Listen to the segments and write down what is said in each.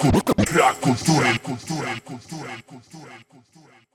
Brak kultury, kultury, kultury, kultury, kultury.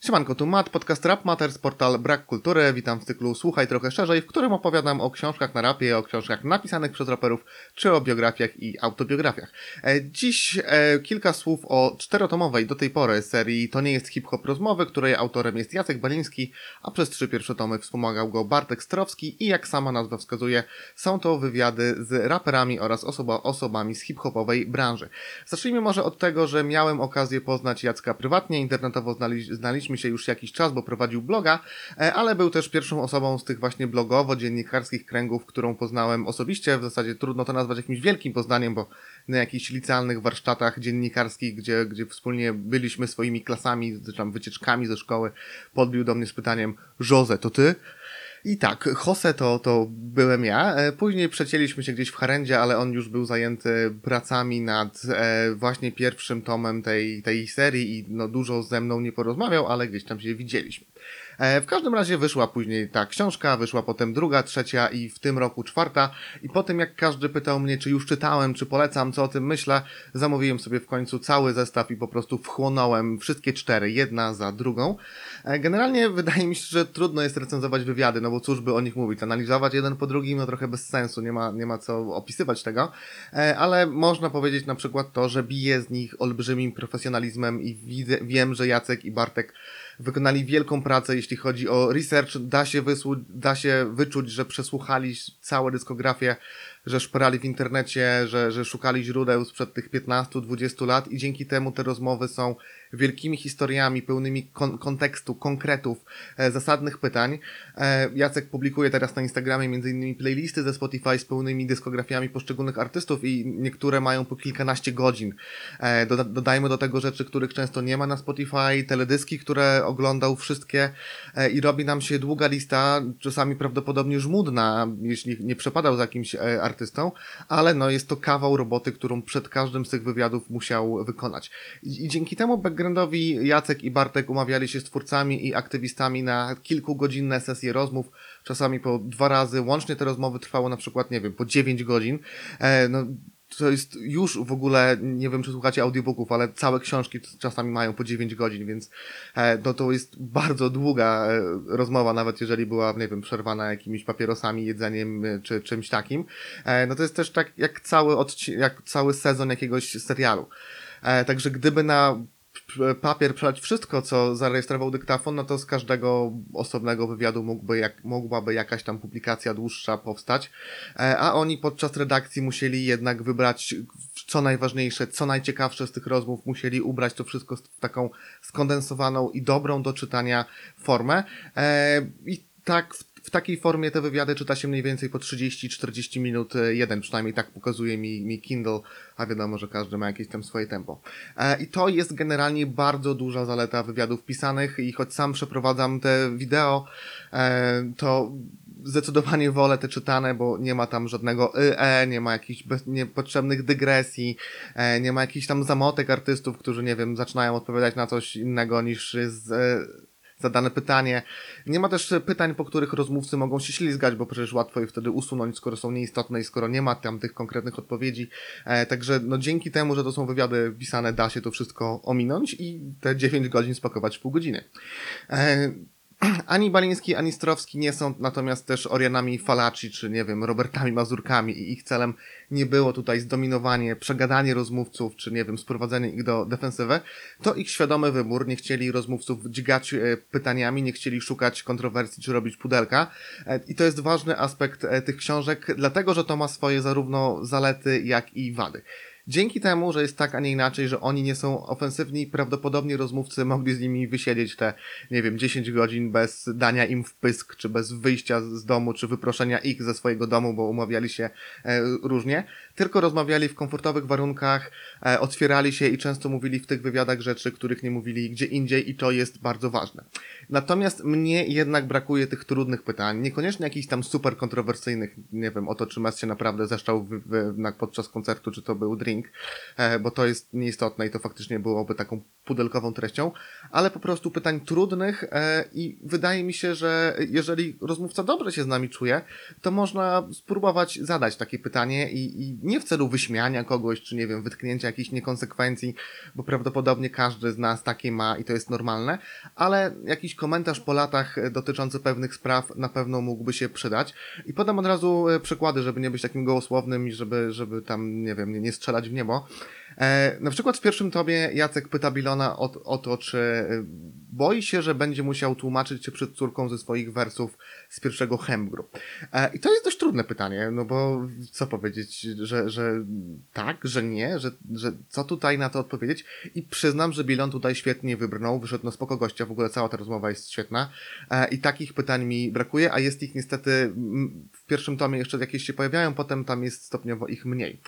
Siemanko, tu Matt, podcast Rap Matters, portal Brak Kultury. Witam w cyklu Słuchaj trochę szerzej, w którym opowiadam o książkach na rapie, o książkach napisanych przez raperów, czy o biografiach i autobiografiach. E, dziś e, kilka słów o czterotomowej do tej pory serii To nie jest hip-hop rozmowy, której autorem jest Jacek Baliński, a przez trzy pierwsze tomy wspomagał go Bartek Strowski i jak sama nazwa wskazuje, są to wywiady z raperami oraz osoba, osobami z hip-hopowej branży. Zacznijmy może od tego, że miałem okazję poznać Jacka prywatnie, internetowo znali, znaliśmy się już jakiś czas, bo prowadził bloga, e, ale był też pierwszą osobą z tych właśnie blogowo-dziennikarskich kręgów, którą poznałem osobiście. W zasadzie trudno to nazwać jakimś wielkim poznaniem, bo na jakichś licealnych warsztatach dziennikarskich, gdzie, gdzie wspólnie byliśmy swoimi klasami, tam wycieczkami ze szkoły, podbił do mnie z pytaniem, Jose, to ty? I tak, Jose to, to byłem ja. E, Później przecięliśmy się gdzieś w Harendzie, ale on już był zajęty pracami nad e, właśnie pierwszym tomem tej, tej serii i no, dużo ze mną nie porozmawiał, ale gdzieś tam się widzieliśmy. E, W każdym razie wyszła później ta książka, wyszła potem druga, trzecia i w tym roku czwarta. I po tym jak każdy pytał mnie, czy już czytałem, czy polecam, co o tym myślę, zamówiłem sobie w końcu cały zestaw i po prostu wchłonąłem wszystkie cztery, jedna za drugą. E, Generalnie wydaje mi się, że trudno jest recenzować wywiady, no bo cóż by o nich mówić, analizować jeden po drugim, no trochę bez sensu, nie ma, nie ma co opisywać tego, E, ale można powiedzieć na przykład to, że bije z nich olbrzymim profesjonalizmem i widzę, wiem, że Jacek i Bartek wykonali wielką pracę, jeśli chodzi o research. Da się, wysłu- da się wyczuć, że przesłuchali całe dyskografię, że szperali w internecie, że, że szukali źródeł sprzed tych 15-20 lat i dzięki temu te rozmowy są wielkimi historiami, pełnymi kon- kontekstu, konkretów, e, zasadnych pytań. E, Jacek publikuje teraz na Instagramie m.in. playlisty ze Spotify z pełnymi dyskografiami poszczególnych artystów i niektóre mają po kilkanaście godzin. E, doda- dodajmy do tego rzeczy, których często nie ma na Spotify, teledyski, które oglądał wszystkie e, i robi nam się długa lista, czasami prawdopodobnie żmudna, jeśli nie przepadał za jakimś e, artystą, ale no jest to kawał roboty, którą przed każdym z tych wywiadów musiał wykonać. I, i dzięki temu backgroundowi Jacek i Bartek umawiali się z twórcami i aktywistami na kilkugodzinne sesje rozmów, czasami po dwa razy. Łącznie te rozmowy trwały na przykład, nie wiem, po 9 godzin. E, no, to jest już w ogóle, nie wiem czy słuchacie audiobooków, ale całe książki czasami mają po 9 godzin, więc e, no to jest bardzo długa e, rozmowa, nawet jeżeli była, nie wiem, przerwana jakimiś papierosami, jedzeniem e, czy czymś takim. No to jest też tak jak cały, odci- jak cały sezon jakiegoś serialu. Także gdyby na papier przelać wszystko, co zarejestrował dyktafon, no to z każdego osobnego wywiadu mógłby jak, mogłaby jakaś tam publikacja dłuższa powstać, e, a oni podczas redakcji musieli jednak wybrać co najważniejsze, co najciekawsze z tych rozmów, musieli ubrać to wszystko w taką skondensowaną i dobrą do czytania formę. E, i tak w w takiej formie te wywiady czyta się mniej więcej po 30-40 minut e, jeden, przynajmniej tak pokazuje mi, mi Kindle, a wiadomo, że każdy ma jakieś tam swoje tempo. E, I to jest generalnie bardzo duża zaleta wywiadów pisanych i choć sam przeprowadzam te wideo, e, to zdecydowanie wolę te czytane, bo nie ma tam żadnego e, nie ma jakichś bez, niepotrzebnych dygresji, nie ma jakichś tam zamotek artystów, którzy, nie wiem, zaczynają odpowiadać na coś innego niż jest zadane pytanie. Nie ma też pytań, po których rozmówcy mogą się ślizgać, bo przecież łatwo je wtedy usunąć, skoro są nieistotne i skoro nie ma tam tych konkretnych odpowiedzi. E, także no dzięki temu, że to są wywiady pisane, da się to wszystko ominąć i te 9 godzin spakować w pół godziny. E, ani Baliński, ani Strowski nie są natomiast też Orianami Falaci, czy nie wiem, Robertami Mazurkami i ich celem nie było tutaj zdominowanie, przegadanie rozmówców, czy nie wiem, sprowadzenie ich do defensywy. To ich świadomy wybór, nie chcieli rozmówców dźgać e, pytaniami, nie chcieli szukać kontrowersji, czy robić pudelka. E, I to jest ważny aspekt e, tych książek, dlatego, że to ma swoje zarówno zalety, jak i wady. Dzięki temu, że jest tak, a nie inaczej, że oni nie są ofensywni, prawdopodobnie rozmówcy mogli z nimi wysiedzieć te, nie wiem, 10 godzin bez dania im w pysk, czy bez wyjścia z domu, czy wyproszenia ich ze swojego domu, bo umawiali się e, różnie, tylko rozmawiali w komfortowych warunkach, e, otwierali się i często mówili w tych wywiadach rzeczy, których nie mówili gdzie indziej i to jest bardzo ważne. Natomiast mnie jednak brakuje tych trudnych pytań, niekoniecznie jakichś tam super kontrowersyjnych, nie wiem, o to, czy Mes się naprawdę zeszczał w, w, podczas koncertu, czy to był drink, e, bo to jest nieistotne i to faktycznie byłoby taką pudelkową treścią, ale po prostu pytań trudnych e, i wydaje mi się, że jeżeli rozmówca dobrze się z nami czuje, to można spróbować zadać takie pytanie i, i nie w celu wyśmiania kogoś, czy nie wiem, wytknięcia jakichś niekonsekwencji, bo prawdopodobnie każdy z nas takie ma i to jest normalne, ale jakiś komentarz po latach dotyczący pewnych spraw na pewno mógłby się przydać. I podam od razu e, przykłady, żeby nie być takim gołosłownym i żeby, żeby tam, nie wiem, nie, nie strzelać w niebo. E, na przykład w pierwszym tobie Jacek pyta Bilona o, o to, czy e, boi się, że będzie musiał tłumaczyć się przed córką ze swoich wersów z pierwszego Hemgru. E, I to jest dość trudne pytanie, no bo co powiedzieć, że, że tak, że nie, że, że co tutaj na to odpowiedzieć? I przyznam, że Bilon tutaj świetnie wybrnął, wyszedł na spoko gościa, w ogóle cała ta rozmowa jest świetna i takich pytań mi brakuje, a jest ich niestety w pierwszym tomie jeszcze jakieś się pojawiają, potem tam jest stopniowo ich mniej.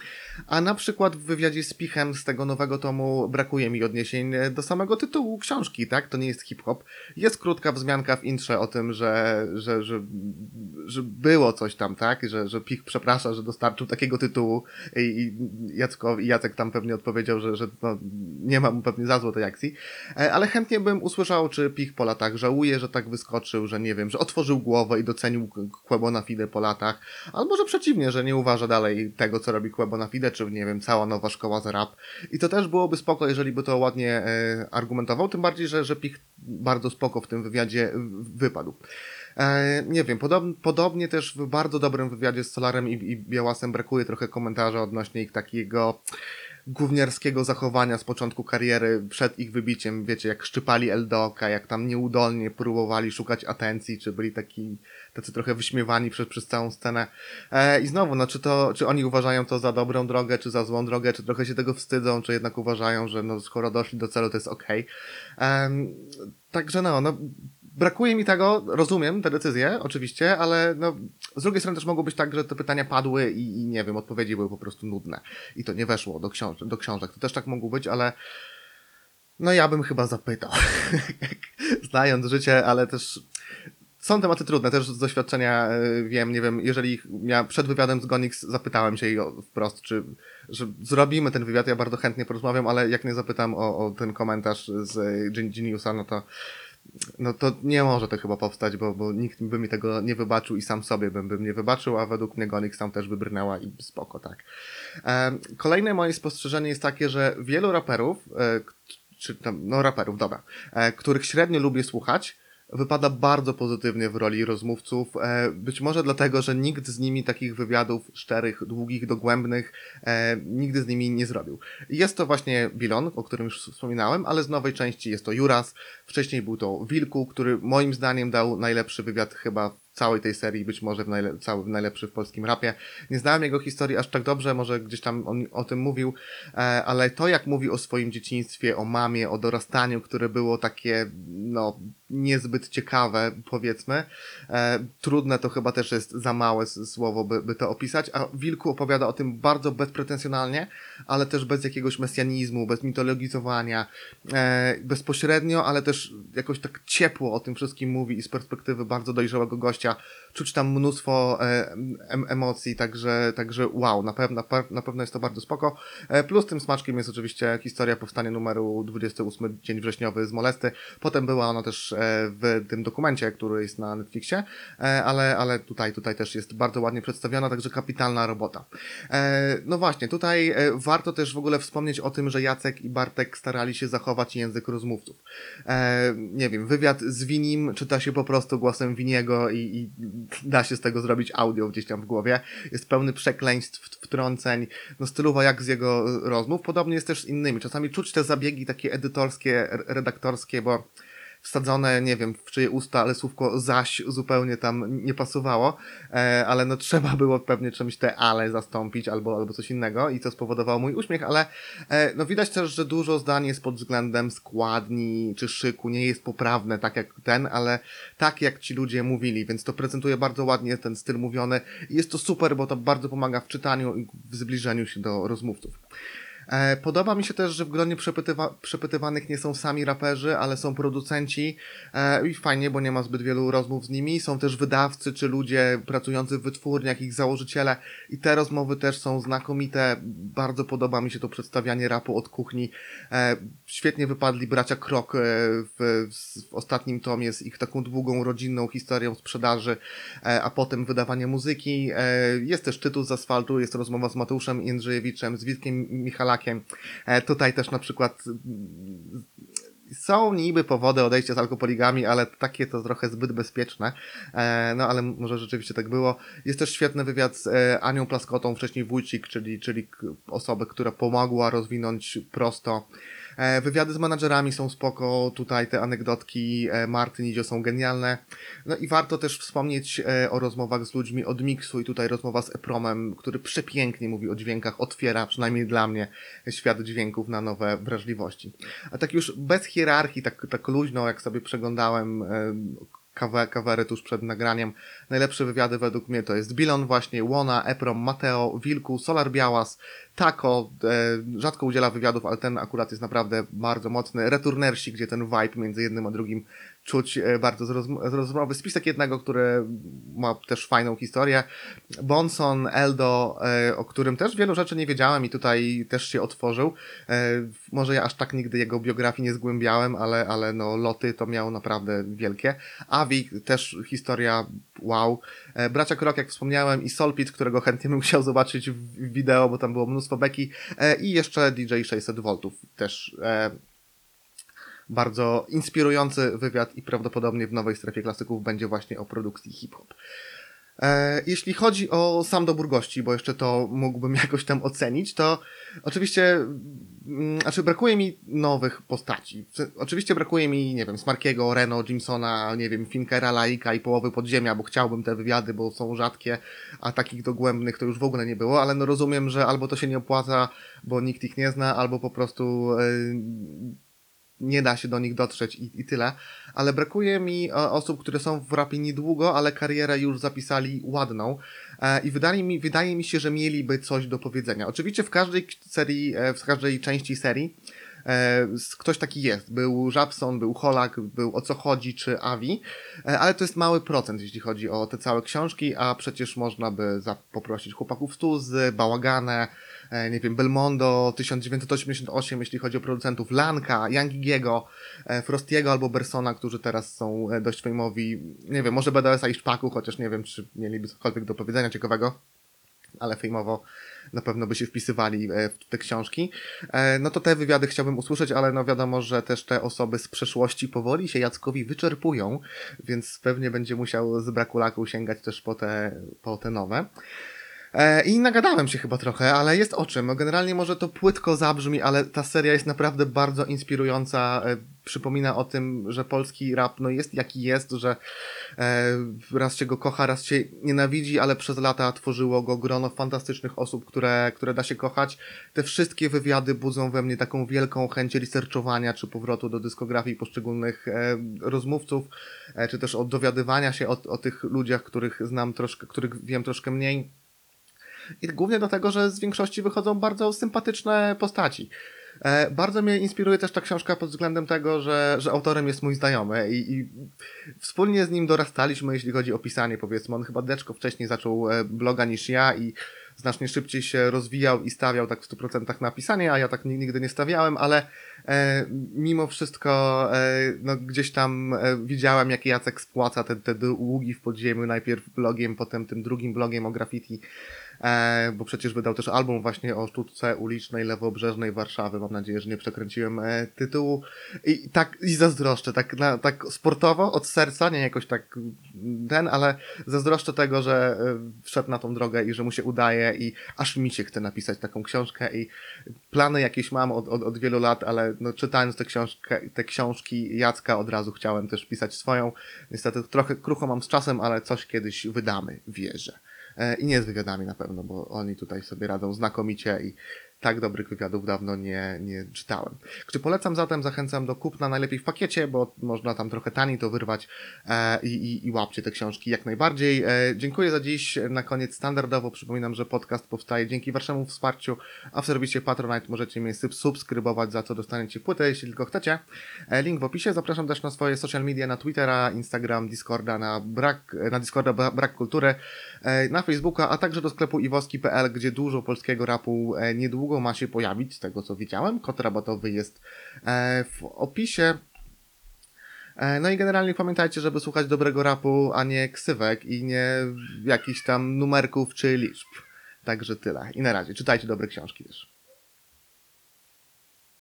A na przykład w wywiadzie z Pichem z tego nowego tomu brakuje mi odniesień do samego tytułu książki, tak? To nie jest hip-hop. Jest krótka wzmianka w intrze o tym, że, że, że, że było coś tam, tak? Że, że Pich przeprasza, że dostarczył takiego tytułu i, Jackowi, Jacek tam pewnie odpowiedział, że, że no, nie ma mu pewnie za zło akcji. E, ale chętnie bym usłyszał, czy Pich po latach żałuje, że tak wyskoczył, że nie wiem, że otworzył głowę i docenił Quebo na Fide po latach, albo może przeciwnie, że nie uważa dalej tego, co robi Quebo na Fide, czy nie wiem, cała nowa szkoła za I to też byłoby spoko, jeżeli by to ładnie e, argumentował, tym bardziej, że, że Pich bardzo spoko w tym wywiadzie wypadł. E, nie wiem, podob, podobnie też w bardzo dobrym wywiadzie z Solarem i, i Białasem brakuje trochę komentarza odnośnie ich takiego gówniarskiego zachowania z początku kariery przed ich wybiciem, wiecie, jak szczypali Eldoka, jak tam nieudolnie próbowali szukać atencji, czy byli taki, tacy trochę wyśmiewani przez, przez całą scenę. E, I znowu, no, czy to, czy oni uważają to za dobrą drogę, czy za złą drogę, czy trochę się tego wstydzą, czy jednak uważają, że no, skoro doszli do celu, to jest okej. Okay. Także no, no, brakuje mi tego, rozumiem te decyzje, oczywiście, ale no, z drugiej strony też mogło być tak, że te pytania padły i, i nie wiem, odpowiedzi były po prostu nudne. I to nie weszło do, książ do książek. To też tak mogło być, ale no ja bym chyba zapytał. Znając życie, ale też są tematy trudne, też z doświadczenia e, wiem, nie wiem, jeżeli ja przed wywiadem z Gonix zapytałem się jej wprost, czy że zrobimy ten wywiad, ja bardzo chętnie porozmawiam, ale jak nie zapytam o, o ten komentarz z Geniusa, no to no to nie może to chyba powstać, bo, bo nikt by mi tego nie wybaczył i sam sobie bym, bym nie wybaczył, a według mnie Gonix tam też wybrnęła i spoko, tak. Kolejne moje spostrzeżenie jest takie, że wielu raperów, e, czy tam, no raperów, dobra, e, których średnio lubię słuchać, wypada bardzo pozytywnie w roli rozmówców. E, być może dlatego, że nikt z nimi takich wywiadów szczerych, długich, dogłębnych e, nigdy z nimi nie zrobił. Jest to właśnie Bilon, o którym już wspominałem, ale z nowej części jest to Juras. Wcześniej był to Wilku, który moim zdaniem dał najlepszy wywiad chyba całej tej serii, być może w najle cały, najlepszy w polskim rapie. Nie znałem jego historii aż tak dobrze, może gdzieś tam on o tym mówił, e, ale to jak mówi o swoim dzieciństwie, o mamie, o dorastaniu, które było takie, no, niezbyt ciekawe, powiedzmy. E, trudne to chyba też jest za małe słowo, by, by to opisać, a Wilku opowiada o tym bardzo bezpretensjonalnie, ale też bez jakiegoś mesjanizmu, bez mitologizowania, e, bezpośrednio, ale też jakoś tak ciepło o tym wszystkim mówi i z perspektywy bardzo dojrzałego gościa czuć tam mnóstwo e, em, emocji, także, także wow, na pewno, na pewno jest to bardzo spoko. E, plus tym smaczkiem jest oczywiście historia powstania numeru 28 dzień wrześniowy z Molesty. Potem była ona też e, w tym dokumencie, który jest na Netflixie, ale, ale tutaj, tutaj też jest bardzo ładnie przedstawiona, także kapitalna robota. No właśnie, tutaj warto też w ogóle wspomnieć o tym, że Jacek i Bartek starali się zachować język rozmówców. Nie wiem, wywiad z Winim czyta się po prostu głosem Winiego i, i da się z tego zrobić audio gdzieś tam w głowie. Jest pełny przekleństw, wtrąceń, no stylowo jak z jego rozmów. Podobnie jest też z innymi. Czasami czuć te zabiegi takie edytorskie, redaktorskie, bo wsadzone, nie wiem, w czyje usta, ale słówko zaś zupełnie tam nie pasowało, e, ale no trzeba było pewnie czymś te ale zastąpić albo, albo coś innego i to spowodowało mój uśmiech, ale e, no widać też, że dużo zdań jest pod względem składni czy szyku nie jest poprawne tak jak ten, ale tak jak ci ludzie mówili, więc to prezentuje bardzo ładnie ten styl mówiony jest to super, bo to bardzo pomaga w czytaniu i w zbliżeniu się do rozmówców. E, Podoba mi się też, że w gronie przepytywa- przepytywanych nie są sami raperzy, ale są producenci e, i fajnie, bo nie ma zbyt wielu rozmów z nimi. Są też wydawcy czy ludzie pracujący w wytwórniach, ich założyciele i te rozmowy też są znakomite. Bardzo podoba mi się to przedstawianie rapu od kuchni. E, Świetnie wypadli bracia Krok w, w ostatnim tomie z ich taką długą, rodzinną historią sprzedaży, a potem wydawanie muzyki. Jest też tytuł z asfaltu, jest rozmowa z Mateuszem Jędrzejewiczem, z Witkiem Michalakiem. E, Tutaj też na przykład mm, są niby powody odejścia z alkopoligami, ale takie to trochę zbyt bezpieczne. E, no ale może rzeczywiście tak było. Jest też świetny wywiad z e, Anią Plaskotą, wcześniej Wójcik, czyli, czyli osobę, która pomogła rozwinąć prosto. E, wywiady z menadżerami są spoko, tutaj te anegdotki e, Marty Nidzio są genialne. No i warto też wspomnieć e, o rozmowach z ludźmi od Mixu i tutaj rozmowa z Epromem, który przepięknie mówi o dźwiękach, otwiera przynajmniej dla mnie świat dźwięków na nowe wrażliwości. A tak już bez hierarchii, tak, tak luźno, jak sobie przeglądałem kawe, kawery tuż przed nagraniem, najlepsze wywiady według mnie to jest Bilon właśnie, Łona, Eprom, Mateo, Wilku, Solar Białas, Tako, e, rzadko udziela wywiadów, ale ten akurat jest naprawdę bardzo mocny. Returnersi, gdzie ten vibe między jednym a drugim czuć e, bardzo z, rozm- z rozmowy. Spisek jednego, który ma też fajną historię. Bonson, Eldo, e, o którym też wielu rzeczy nie wiedziałem i tutaj też się otworzył. E, może ja aż tak nigdy jego biografii nie zgłębiałem, ale, ale no loty to miał naprawdę wielkie. Avi, też historia wow. E, Bracia Krok, jak wspomniałem, i Solpit, którego chętnie bym chciał zobaczyć w wideo, bo tam było mnóstwo beki. E, I jeszcze DJ 600 V też. E, bardzo inspirujący wywiad i prawdopodobnie w nowej strefie klasyków będzie właśnie o produkcji hip-hop. E, Jeśli chodzi o sam dobór gości, bo jeszcze to mógłbym jakoś tam ocenić, to oczywiście, mm, znaczy brakuje mi nowych postaci. Oczywiście brakuje mi, nie wiem, Smarkiego, Reno, Jimsona, nie wiem, Finkera, Laika i połowy podziemia, bo chciałbym te wywiady, bo są rzadkie, a takich dogłębnych to już w ogóle nie było, ale no rozumiem, że albo to się nie opłaca, bo nikt ich nie zna, albo po prostu e, nie da się do nich dotrzeć i, i tyle. Ale brakuje mi e, osób, które są w rapie niedługo, ale karierę już zapisali ładną. E, I wydaje mi, wydaje mi się, że mieliby coś do powiedzenia. Oczywiście w każdej serii, e, w każdej części serii ktoś taki jest. Był Żabson, był Holak, był O co chodzi, czy Avi, ale to jest mały procent, jeśli chodzi o te całe książki, a przecież można by poprosić chłopaków z Tuzy, Bałaganę, nie wiem, Belmondo, 1988, jeśli chodzi o producentów, Lanka, Yangigiego, e, Frostiego albo Bersona, którzy teraz są e, dość fejmowi. Nie wiem, może BDS-a i Szpaku, chociaż nie wiem, czy mieliby cokolwiek do powiedzenia ciekawego, ale fejmowo na pewno by się wpisywali e, w te książki. E, No to te wywiady chciałbym usłyszeć, ale no wiadomo, że też te osoby z przeszłości powoli się Jackowi wyczerpują, więc pewnie będzie musiał z braku laku sięgać też po te, po te nowe. E, I nagadałem się chyba trochę, ale jest o czym. Generalnie może to płytko zabrzmi, ale ta seria jest naprawdę bardzo inspirująca. E, Przypomina o tym, że polski rap no jest jaki jest, że e, raz się go kocha, raz się nienawidzi, ale przez lata tworzyło go grono fantastycznych osób, które, które da się kochać. Te wszystkie wywiady budzą we mnie taką wielką chęć researchowania czy powrotu do dyskografii poszczególnych rozmówców, czy też od dowiadywania się o, o tych ludziach, których znam troszkę, których wiem troszkę mniej. I głównie do tego, że z większości wychodzą bardzo sympatyczne postaci. E, bardzo mnie inspiruje też ta książka pod względem tego, że, że autorem jest mój znajomy i, i wspólnie z nim dorastaliśmy, jeśli chodzi o pisanie, powiedzmy. On chyba deczko wcześniej zaczął e, bloga niż ja i znacznie szybciej się rozwijał i stawiał tak w 100% na pisanie, a ja tak ni- nigdy nie stawiałem, ale e, mimo wszystko e, no, gdzieś tam e, widziałem, jak Jacek spłaca te, te długi w podziemiu, najpierw blogiem, potem tym drugim blogiem o graffiti, e, bo przecież wydał też album właśnie o sztuce ulicznej, lewobrzeżnej Warszawy. Mam nadzieję, że nie przekręciłem e, tytułu. I tak, i zazdroszczę, tak, na, tak sportowo, od serca, nie jakoś tak ten, ale zazdroszczę tego, że e, wszedł na tą drogę i że mu się udaje i aż mi się chce napisać taką książkę i plany jakieś mam od, od, od wielu lat, ale no, czytając tę książkę, te książki Jacka od razu chciałem też pisać swoją. Niestety trochę krucho mam z czasem, ale coś kiedyś wydamy, wierzę. E, I nie z wywiadami na pewno, bo oni tutaj sobie radzą znakomicie i tak dobrych wywiadów dawno nie, nie czytałem. Czy polecam zatem, zachęcam do kupna najlepiej w pakiecie, bo można tam trochę taniej to wyrwać e, i, i, łapcie te książki jak najbardziej. E, dziękuję za dziś. Na koniec standardowo przypominam, że podcast powstaje dzięki waszemu wsparciu, a w serwisie Patronite możecie mnie sub- subskrybować, za co dostaniecie płytę, jeśli tylko chcecie. E, link w opisie. Zapraszam też na swoje social media, na Twittera, Instagram, Discorda, na brak, na Discorda Bra- Brak Kultury, e, na Facebooka, a także do sklepu iwoski.pl, gdzie dużo polskiego rapu e, niedługo ma się pojawić, z tego co widziałem. Kod rabatowy jest e, w opisie. E, No i generalnie pamiętajcie, żeby słuchać dobrego rapu, a nie ksywek i nie jakichś tam numerków czy liczb. Także tyle. I na razie. Czytajcie dobre książki też.